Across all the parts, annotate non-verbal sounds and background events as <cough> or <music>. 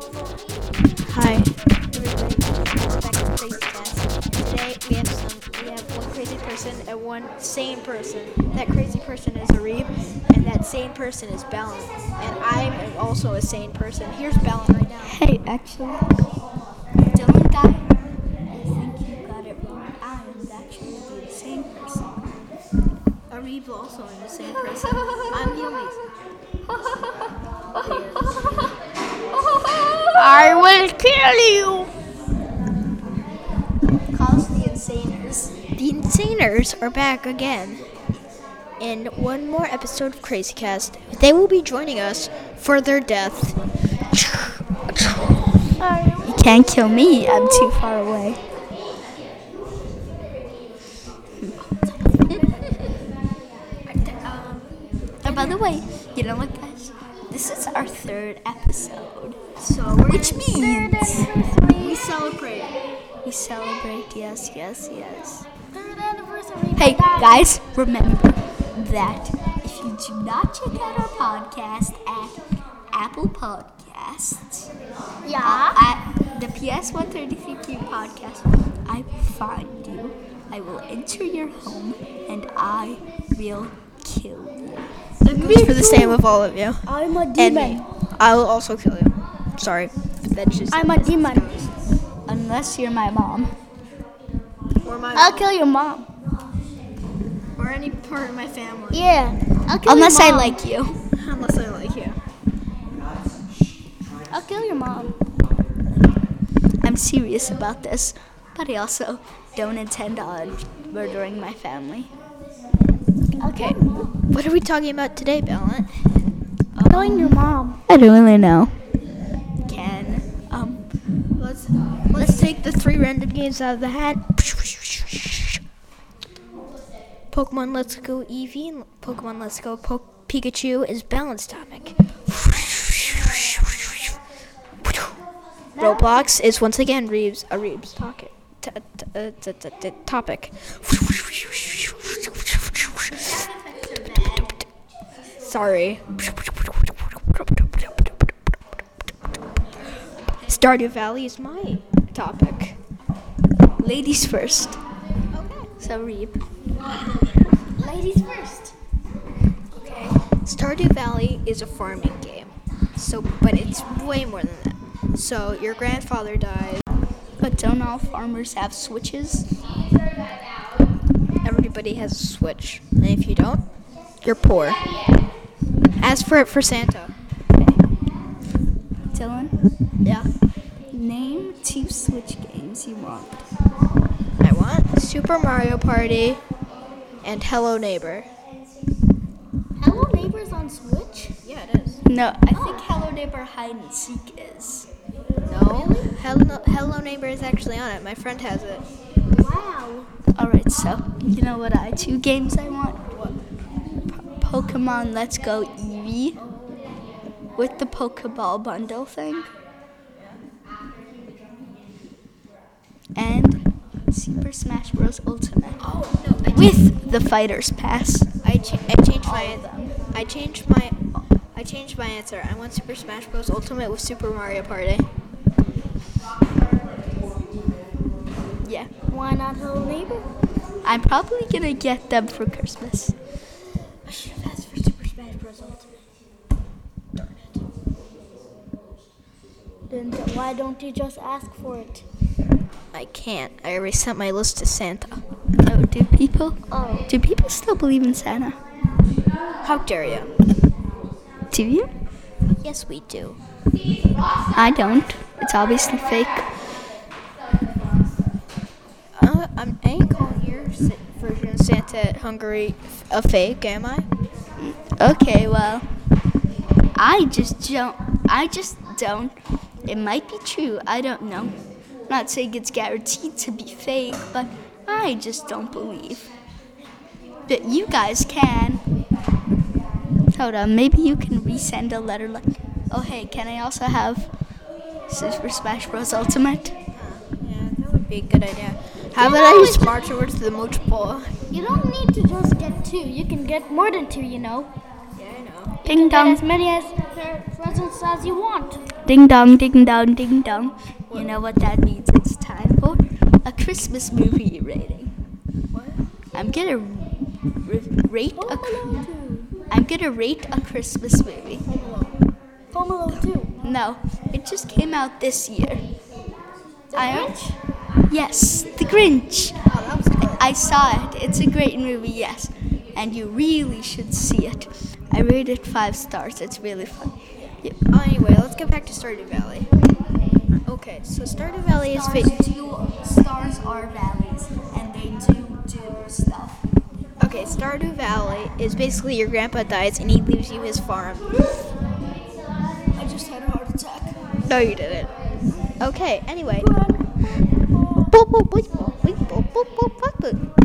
Hi, everybody. Welcome back to Crazy Cast. Today we have some. We have one crazy person and one sane person. That crazy person is Arib, and that sane person is Balint. And I'm also a sane person. Here's Balint right now. Hey, actually, Dylan guy, I think you got it wrong. I am actually the sane person. Arib also is the sane person. <laughs> will kill you. Call us the Insaners. The Insaners are back again. In one more episode of Crazy Cast, they will be joining us for their death. You can't kill me. I'm too far away. Oh, <laughs> by the way, you what, guys? This is our third episode. So we're Which means we celebrate. we celebrate. Yes, yes, yes. Third anniversary. Hey, guys, remember that if you do not check out our podcast at Apple Podcasts, Yeah. Uh, at the PS133Q podcast, I will find you. I will enter your home and I will kill you. That goes for the same of all of you. I'm a demon. me. I will also kill you. Sorry. That's just. I'm a demon. Unless you're my mom. or, my, I'll kill your mom. or any part of my family. Yeah. I'll kill Unless your I like you. Unless I like you. I'll kill your mom. I'm serious about this, but I also don't intend on murdering my family. Okay. What are we talking about today, Balint? Killing your mom. I don't really know. Can um Let's let's take the three random games out of the hat. Pokemon Let's Go Eevee and Pokemon Let's Go po- Pikachu is balance topic. Roblox is once again Reeves a Reeves topic. T- t- uh, t- t- t- topic. Sorry. Stardew Valley is my topic. ladies first. Okay. So Reeb. Ladies first. Okay. Stardew Valley is a farming game. So, but it's way more than that. So, your grandfather dies. But don't all farmers have switches? Everybody has a Switch. And if you don't, you're poor. Ask for it for Santa. Dylan, Yeah. name two Switch games you want. I want Super Mario Party and Hello Neighbor. Hello Neighbors on Switch? Yeah, it is. No, I think oh. Hello Neighbor Hide and Seek is. No. Hello, Hello Neighbor is actually on it. My friend has it. Wow. Alright, so you know what I two games I want? Po- Pokemon Let's Go Eevee with the Pokeball bundle thing. And Super Smash Bros. Ultimate. Oh, no. With the Fighter's Pass. I, cha- I changed my I changed my I changed my answer. I want Super Smash Bros. Ultimate with Super Mario Party. Yeah. Why not Hello Neighbor? I'm probably gonna get them for Christmas. I should have asked for Super Smash Bros. Ultimate. Darn it. Then why don't you just ask for it? I can't. I already sent my list to Santa. Oh, do people? Oh. Do people still believe in Santa? How dare you? Do you? Yes, we do. I don't. It's obviously fake. Uh, I'm, I ain't calling your version of Santa at Hungary a fake, am I? Okay, well, I just don't. I just don't. It might be true. I don't know. I'm not saying it's guaranteed to be fake, but I just don't believe. But you guys can. Hold on, maybe you can resend a letter like, oh hey, can I also have Super Smash Bros. Ultimate? Yeah, that would be a good idea. How about I just march over to the Bowl? You don't need to just get two. You can get more than two, you know. Yeah, I know. Get dong. as many as presents as you want. Ding dong, ding dong, ding dong. You know what that means? It's time for a Christmas movie rating. What? I'm gonna r- rate a. Home Cr- Alone I'm gonna rate a Christmas movie. Home Alone. Home Alone 2. No, it just came out this year. The I- Grinch? Yes, The Grinch. Oh, that was good. I saw it. It's a great movie, yes. And you really should see it. I rated five stars. It's really fun. Yep. Oh, anyway, let's get back to Stardew Valley. Okay, so Stardew Valley is fa- do, stars are valleys, and they do do stuff. okay. Stardew Valley is basically your grandpa dies and he leaves you his farm. I just had a heart attack. No, you didn't. Okay. Anyway.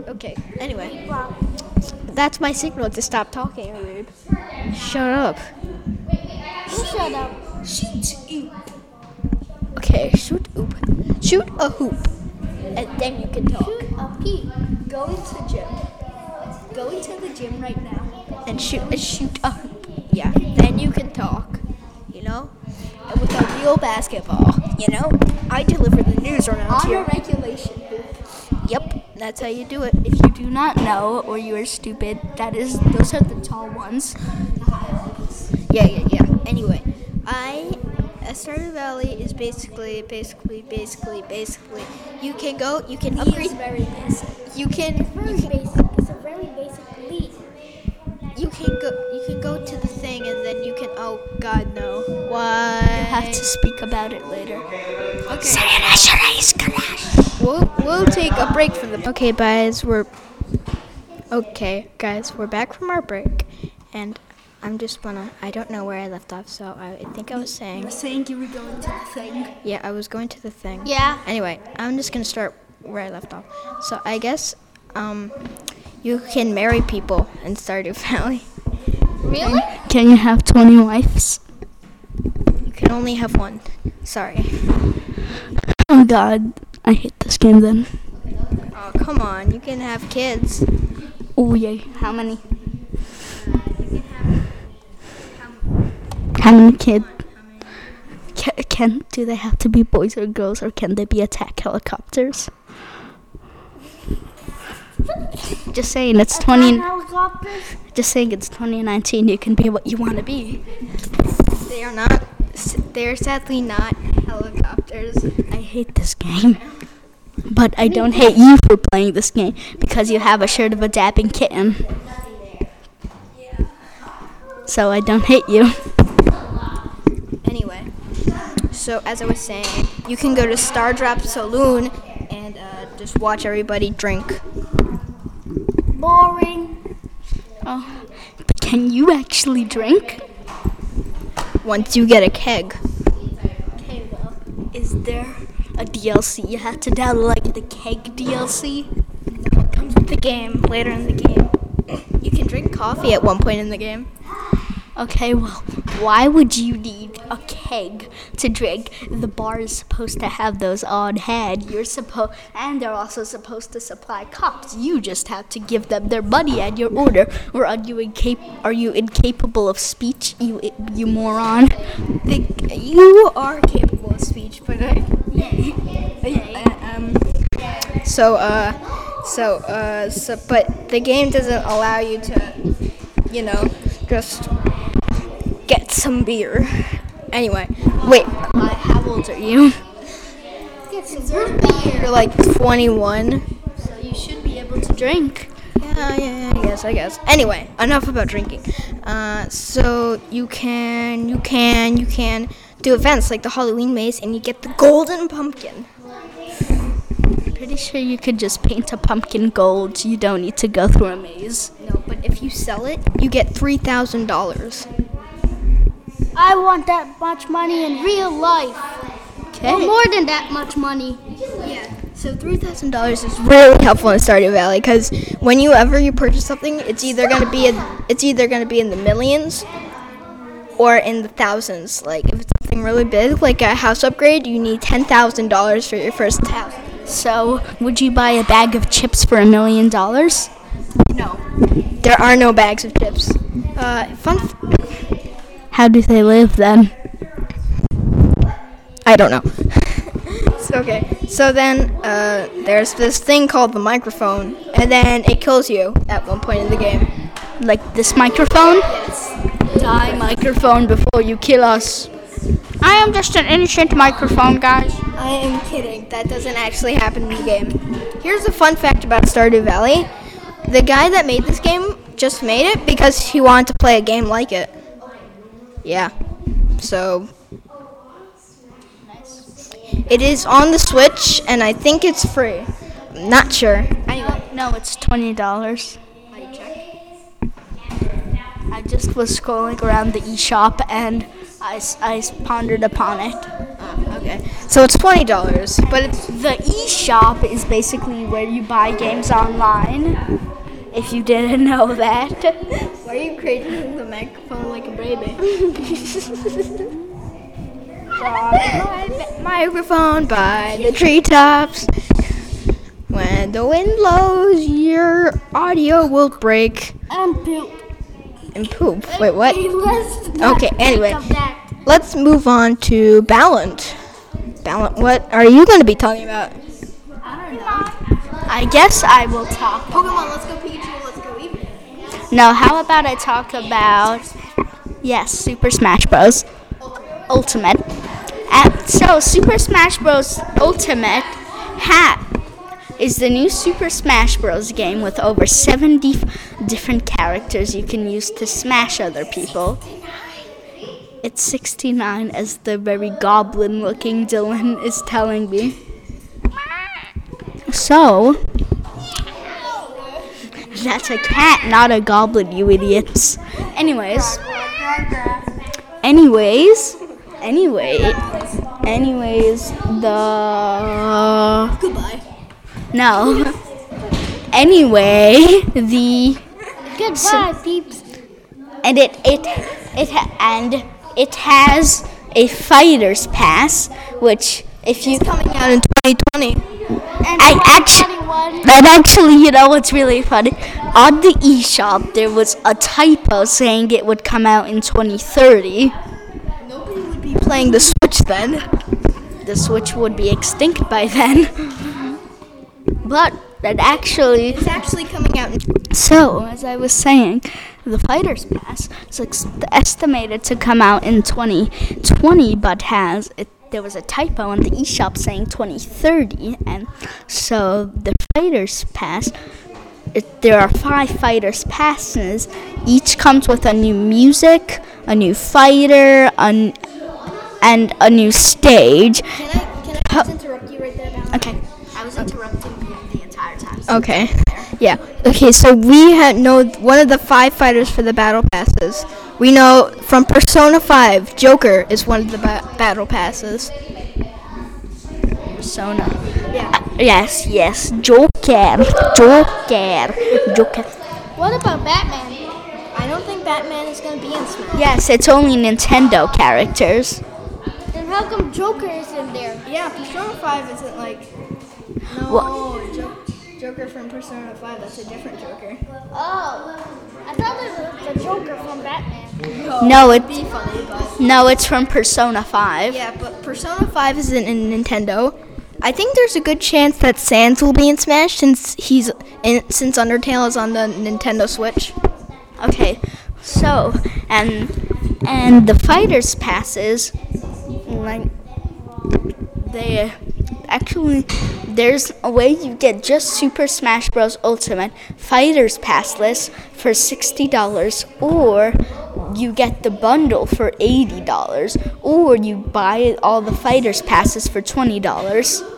Okay. Anyway, that's my signal to stop talking, Arib. Shut up. Shut up. Shoot you. Okay, shoot oop. Shoot a hoop. And then you can talk. Shoot a Pete, go into the gym. Go into the gym right now. And shoot a shoot a hoop. Yeah. Then you can talk. You know? And with a real basketball. You know? I deliver the news around On a here. regulation hoop. Yep, that's how you do it. If you do not know or you are stupid, that is those are the tall ones. Yeah, yeah, yeah. Anyway, I uh, Stardew Valley is basically, basically, basically, basically. You can go. You can upgrade. Is very basic. You can. Very You can. basic. It's a very basic lead. You can go. You can go to the thing, and then you can. Oh God, no. Why? You have to speak about it later. Okay. We'll we'll take a break from the. Okay, guys, we're. Okay, guys, we're back from our break, and I'm just wanna. I don't know where I left off, so I think I was saying. I was saying you were going to the thing. Yeah, I was going to the thing. Yeah. Anyway, I'm just gonna start where I left off. So I guess um, you can marry people in Stardew <laughs> Valley. Really? Can you have 20 wives? You can only have one. Sorry. Oh god, I hate this game then. Oh come on, you can have kids. Oh yay, how many? How many kids? Can, can do they have to be boys or girls, or can they be attack helicopters? Just saying, it's twenty. Helicopters? Just saying, it's 2019. You can be what you want to be. They are not. They are sadly not helicopters. I hate this game. But I don't hate you for playing this game because you have a shirt of a dabbing kitten. So I don't hate you. So as I was saying, you can go to Stardrop Saloon and uh, just watch everybody drink. Boring. Oh, but can you actually drink? Once you get a keg. Okay, well, is there a DLC you have to download, like the keg DLC? No, it comes with the game later in the game. You can drink coffee at one point in the game. Okay, well, why would you need a keg to drink? The bar is supposed to have those on hand. You're supposed, and they're also supposed to supply cups. You just have to give them their money and your order. Or are you incap- Are you incapable of speech? You you moron. The, you are capable of speech, but I, I- um, so uh, so uh, so, but the game doesn't allow you to, you know, just some beer. Anyway, wait, Uh, how old are you? Get some beer. you're like 21. So you should be able to drink. Yeah, yeah, yeah, I guess, I guess. Anyway, enough about drinking. Uh, so you can, you can, you can do events like the Halloween maze, and you get the golden pumpkin. Pretty sure you could just paint a pumpkin gold. You don't need to go through a maze. No, but if you sell it, you get three thousand dollars. I want that much money in real life. Okay. Or more than that much money. Yeah. So three thousand dollars is really helpful in Stardew Valley because when you ever you purchase something, it's either gonna be a, it's either gonna be in the millions or in the thousands. Like if it's something really big, like a house upgrade, you need ten thousand dollars for your first house. So, would you buy a bag of chips for a million dollars? No, there are no bags of chips. Uh, fun. F- How do they live then? I don't know. <laughs> Okay, so then uh, there's this thing called the microphone, and then it kills you at one point in the game. Like this microphone? Yes. Die, microphone, before you kill us. I am just an innocent microphone, guys. I am kidding. That doesn't actually happen in the game. Here's a fun fact about Stardew Valley. The guy that made this game just made it because he wanted to play a game like it. Yeah. So it is on the Switch and I think it's free. I'm not sure. Anyway, No, it's twenty dollars. I just was scrolling around the eShop and I, I pondered upon it. Ah, okay. So it's twenty dollars, but it's The eShop is basically where you buy games online. If you didn't know that. why are you creating the microphone like a baby? <laughs> microphone by the treetops. When the wind blows, your audio will break And poop. and poop. Wait, what? Okay, anyway. Let's move on to Balint. Balint, what are you going to be talking about? I guess I will talk. Pokemon, let's go Pikachu, let's go Eevee. No, how about I talk about yes, Super Smash Bros. Ultimate. So Super Smash Bros. Ultimate hat is the new Super Smash Bros. game with over 70 different characters you can use to smash other people. It's 69 as the very goblin looking Dylan is telling me. So, that's a cat, not a goblin, you idiots. Anyways. Anyways. Anyway. Anyways, the. Goodbye. No. Anyway, the. Goodbye, peeps. And it. It. It. And it has a fighter's pass, which, if you. Coming out in 2020. I actually, 2021. And actually, you know what's really funny? On the eShop, there was a typo saying it would come out in 2030. Nobody would be playing the Switch then. The Switch would be extinct by <laughs> then. But that actually, It's actually coming out so as I was saying, the Fighter's Pass is ex- estimated to come out in 2020, but has it, there was a typo on the eShop saying 2030, and so the Fighter's Pass. It, there are five fighters passes. Each comes with a new music, a new fighter, an, and a new stage. Can I, can I just interrupt you right there? Okay, I was interrupting you the entire time. Okay. Yeah. Okay, so we ha- know one of the five fighters for the battle passes. We know from Persona 5, Joker is one of the ba- battle passes. Persona. Yeah. yes, yes. Joker. Joker. Joker. What about Batman? I don't think Batman is going to be in Smash. Yes, it's only Nintendo characters. Then how come Joker is in there? Yeah, Persona 5 isn't like. No, What? Jo- Joker from Persona 5, that's a different Joker. Oh, I thought it was the Joker from Batman. No, it Be funny, but. no, it's from Persona 5. Yeah, but Persona 5 isn't in Nintendo. I think there's a good chance that Sans will be in Smash since he's in, since Undertale is on the Nintendo Switch. Okay. So, and and the fighters passes like they actually there's a way you get just Super Smash Bros Ultimate Fighters Pass list for $60 or you get the bundle for $80 or you buy all the fighters passes for $20.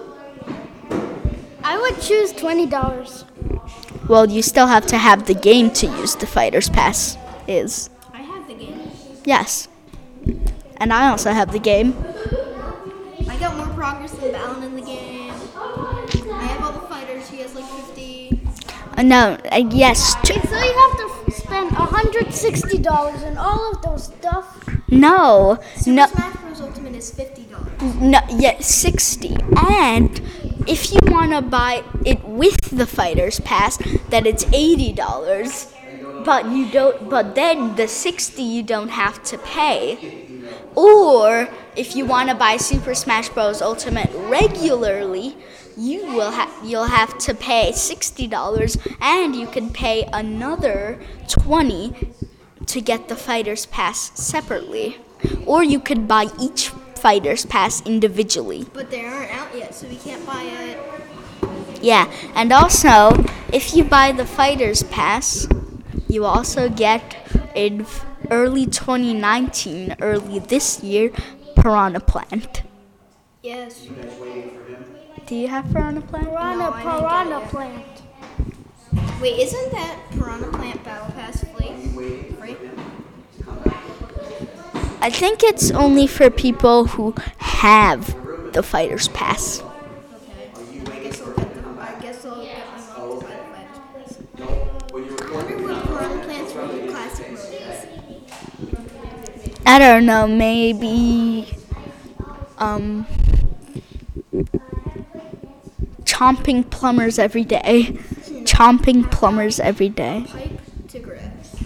I would choose twenty dollars. Well, you still have to have the game to use the fighters pass is. I have the game. Yes. And I also have the game. No, uh, yes. T- So you have to f- spend hundred sixty dollars and all of those stuff. no, no, Smash Bros. Ultimate is $50. no, yeah, 60. And if you want to buy it with the fighter's pass, then it's $80. But you don't but then the 60 you don't have to pay. Or if you want to buy Super Smash Bros. Ultimate regularly, you will have you'll have to pay sixty dollars, and you can pay another twenty to get the Fighters Pass separately, or you could buy each Fighters Pass individually. But they aren't out yet, so we can't buy it. Yeah, and also if you buy the Fighters Pass, you also get in early 2019, early this year, Piranha Plant. Yes. Do you have Piranha Plant? Piranha, No, I get piranha it. plant. Wait, isn't that Piranha Plant Battle Pass free? Free? I think it's only for people who have the Fighters Pass. Okay. I guess I'll them. I guess I'll get them all to buy the Fighters Pass. I wonder Piranha Plant's real classic mode. I don't know, maybe um chomping plumbers every day. Chomping plumbers every day. Pipe to grass.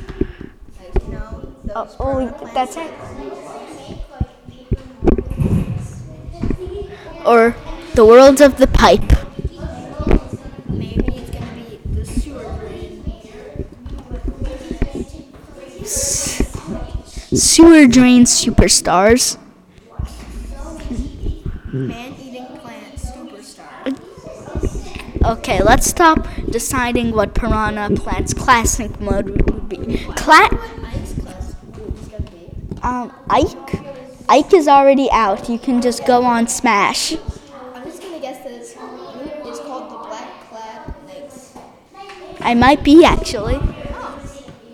Like, you know, Oh, oh that's it. Or the world of the pipe. Maybe it's gonna be the sewer drain. Sewer drain superstars. Okay, let's stop deciding what Piranha Plant's classic mode would be. Cla- Ike's class is gonna be. um, Ike? Ike is already out. You can just go on Smash. I'm just gonna guess that it's, called the Black Clad Knights. I might be actually. Oh.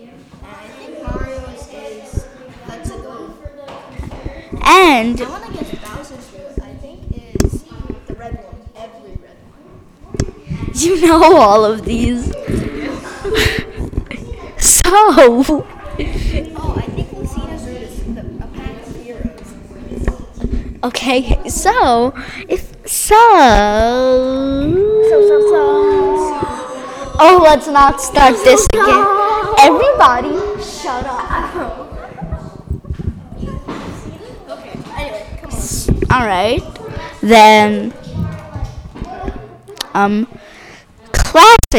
And I think Mario's is Let's Go. And I wanna guess Bowser's route, I think is the red one. Every red one. You know all of these. so, Oh, I think Lucina's route is the, a pack of heroes. okay, so if so, Oh, let's not start this again. Everybody, shut up. Okay, anyway, come on. All right, then. Um,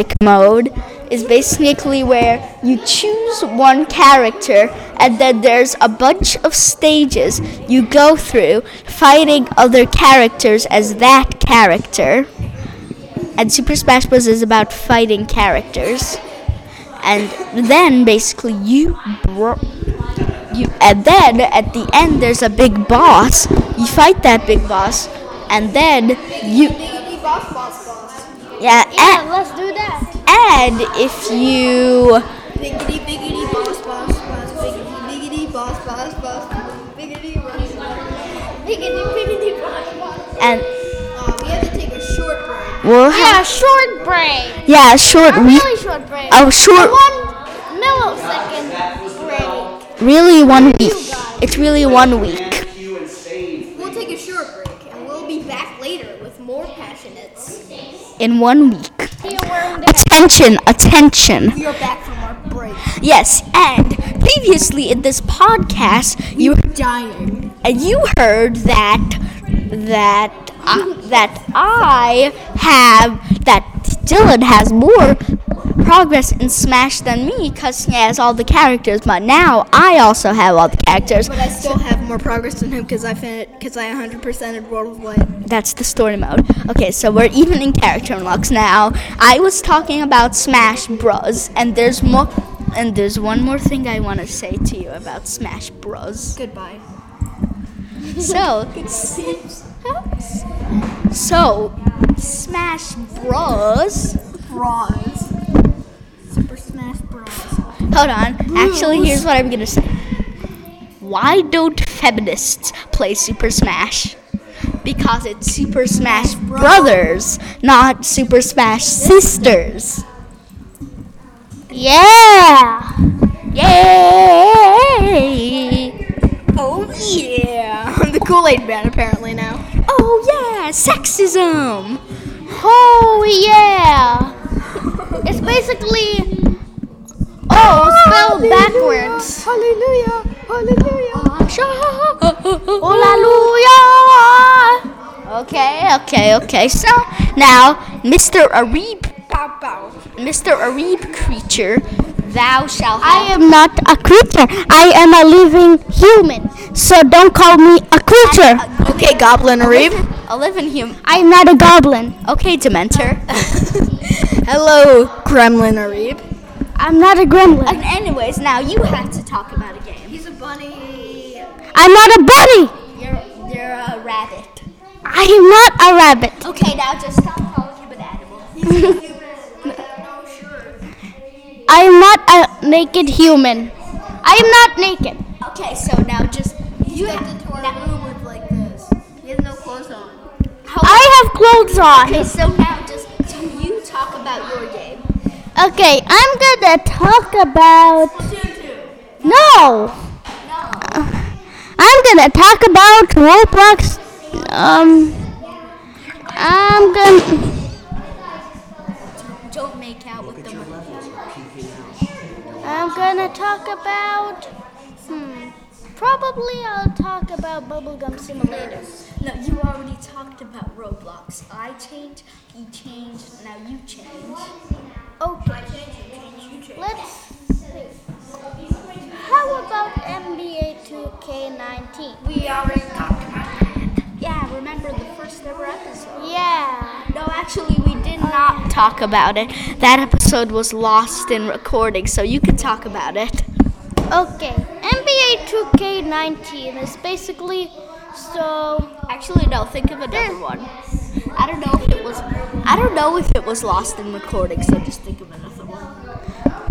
classic mode is basically where you choose one character and then there's a bunch of stages you go through fighting other characters as that character. And Super Smash Bros. is about fighting characters. And then basically you you and then at the end there's a big boss. You fight that big boss and then you yeah, Yeah, and, let's do that. and if you Biggity, biggity, boss, boss, boss. Biggity, biggity, boss, boss, boss. Biggity, boss, boss. Biggity, biggity, boss, boss. and Uh, we have to take a short break. we'll Yeah, have short break. yeah short A we really short break. a short One millisecond break. really one week. It's really one week. We'll take a short break, and we'll be back later with more passionates. In one week. See you wearing Attention, attention. We are back from our break. Yes, and previously in this podcast, you were Dying. and you heard that that uh, that I have that Dylan has more progress in Smash than me because he has all the characters. But now I also have all the characters. But I still have more progress than him because I fin- because I 100%ed World of Light. That's the story mode. Okay, so we're even in character unlocks now. I was talking about Smash Bros. and there's more and there's one more thing I want to say to you about Smash Bros. Goodbye. So, <laughs> so Smash Bros. Bros. Super Smash Bros. Hold on. Actually, here's what I'm gonna say. Why don't feminists play Super Smash? Because it's Super Smash Brothers, not Super Smash Sisters. Yeah. Yay! Oh yeah. I'm <laughs> the Kool-Aid man apparently now. Oh yeah, sexism. Oh yeah. It's basically oh spelled backwards. Hallelujah. Hallelujah. Oh, hallelujah. Okay, okay, okay. So now, Mr. Arib, Mr. Arib creature, thou shalt have. I am not a creature. I am a living human. So don't call me a creature. Uh, okay, Goblin Reeb. a living human. I am not a goblin. Okay, Dementor. <laughs> Hello, Gremlin Reeb. I'm not a gremlin. and anyways, now you have to talk I'm not a bunny. You're you're a rabbit. I am not a rabbit. Okay, now just stop calling him an animal. I am <laughs> not a naked human. I am not naked. Okay, so now just you have Into our room with like this. He has no clothes on. I have clothes on. Okay, so now just so you talk about your game. Okay, I'm gonna talk about. No. I'm gonna talk about Roblox. Um. I'm gonna. Don't make out with them. I'm gonna talk about. Hmm. Probably I'll talk about Bubblegum Simulator. No, you already talked about Roblox. I changed, he changed, now you change. Okay. Let's see. How about NBA 2K19? We already talked about it. Yeah, remember the first ever episode? Yeah. No, actually, we did not talk about it. That episode was lost in recording, so you can talk about it. Okay. NBA 2K19 is basically so. Actually, no. Think of another one. I don't know if it was. I don't know if it was lost in recording. So just think of another one.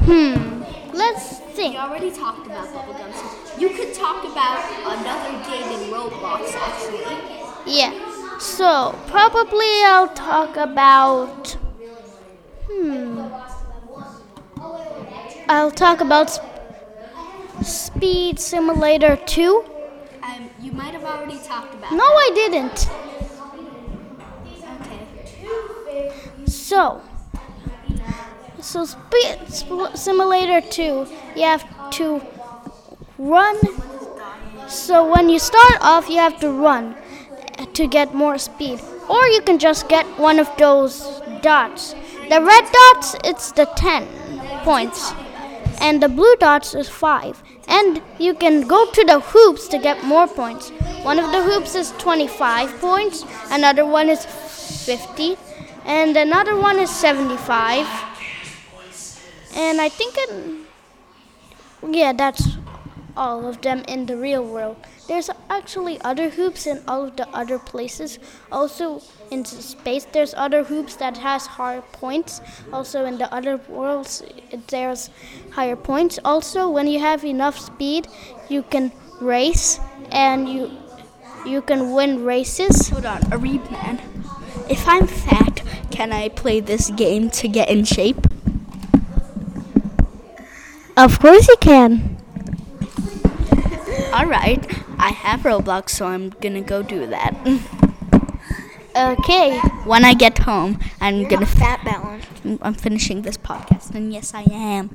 Hmm. Let's think. We already talked about bubblegum. You could talk about another game in Roblox. Actually, Yeah. So probably I'll talk about. Hmm. I'll talk about Sp- Speed Simulator 2. um, you might have already talked about. No, I didn't. Okay. So, so Speed Simulator 2, you have to run. So when you start off, you have to run to get more speed, or you can just get one of those dots. The red dots, it's the 10 points, and the blue dots is 5. And you can go to the hoops to get more points. One of the hoops is 25 points, another one is 50, and another one is 75. And I think yeah, that's all of them in the real world. There's actually other hoops in all of the other places. Also in space, there's other hoops that has higher points. Also in the other worlds, there's higher points. Also, when you have enough speed, you can race and you you can win races. Hold on, Arib man. If I'm fat, can I play this game to get in shape? Of course you can. <laughs> All right. I have Roblox, so I'm gonna go do that. <laughs> Okay. When I get home, I'm gonna. Fat balance. I'm finishing this podcast, and yes, I am.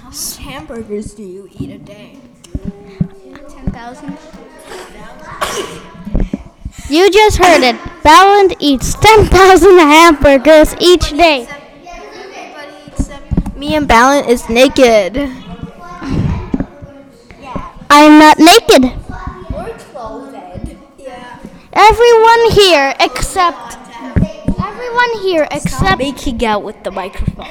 How much hamburgers do you eat a day? Ten thousand. <coughs> You just heard it. Balint eats 10,000 hamburgers each day. Me and Balint is naked. <sighs> I'm not naked. We're clothed. Everyone here except everyone here except Making out with the microphone.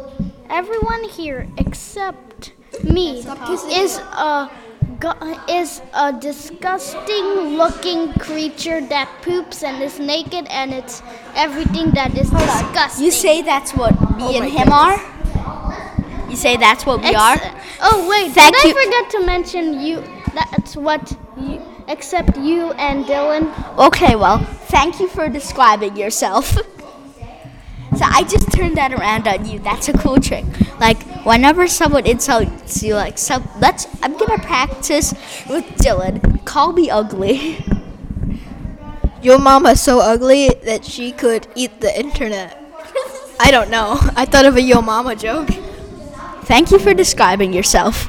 <sighs> everyone here except me is a is a disgusting looking creature that poops and is naked and it's everything that is disgusting. You say that's what me oh and him are? You say that's what we Ex- are? Oh wait, Thank did you. I forget to mention you? That's what you, except you and Dylan. Okay, well, thank you for describing yourself. <laughs> So I just turned that around on you. That's a cool trick. Like whenever someone insults you, like so, let's. I'm gonna practice with Dylan. Call me ugly. <laughs> Your mama's so ugly that she could eat the internet. <laughs> I don't know. I thought of a yo mama joke. Thank you for describing yourself.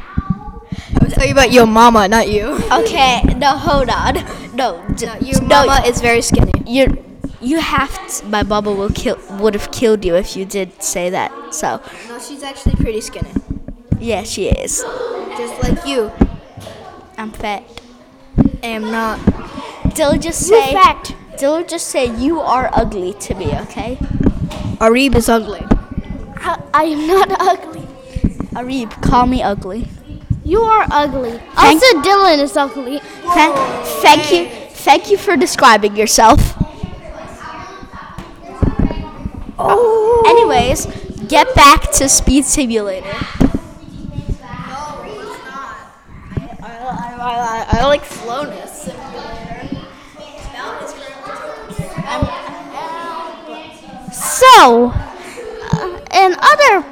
I was talking about your mama, not you. Okay, no, hold on. No, d- Your no, mama is very skinny. you you have to, my mama will kill would have killed you if you did say that. So No, she's actually pretty skinny. yeah, she is. Just like you. I'm fat. I am not. Dylan just You're say fat. Dylan just say you are ugly to me, okay? Arib is ugly. I I am not <laughs> ugly. Arib, call me ugly. You are ugly. Thank- also, Dylan is ugly. Thank, thank you, thank you for describing yourself. Oh. Anyways, get back to Speed Simulator. No. I, I, I, I like slowness. So, uh, in other,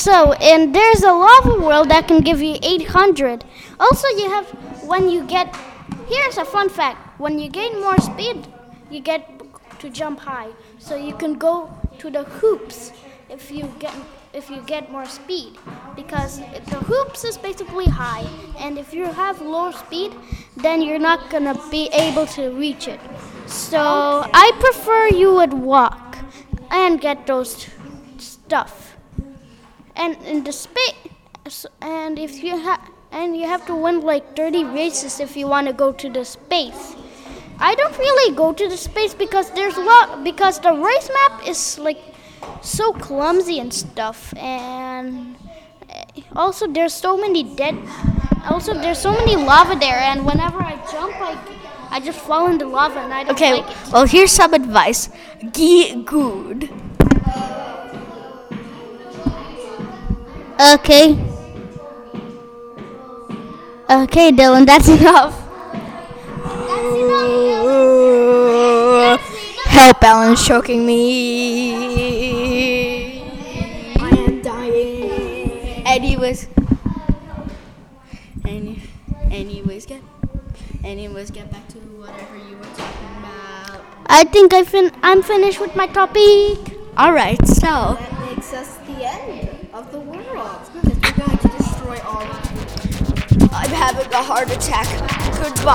so and there's a lava world that can give you 800. Also, you have when you get. Here's a fun fact: when you gain more speed, you get to jump high. So you can go to the hoops if you get if you get more speed because the hoops is basically high and if you have low speed then you're not gonna be able to reach it so i prefer you would walk and get those stuff and in the space and if you have and you have to win like 30 races if you want to go to the space I don't really go to the space because there's a lot because the race map is like so clumsy and stuff and eh, also there's so many dead also there's so many lava there and whenever I jump I I just fall into lava and I don't Okay, like it. well here's some advice. Get good. Okay. Okay, Dylan, that's <laughs> enough. Help, Alan's choking me. I am dying. Anyways, any, anyways, get, anyways, get back to whatever you were talking about. I think I fin- I'm finished with my topic. All right, so That makes us the end I'm having a heart attack. Goodbye.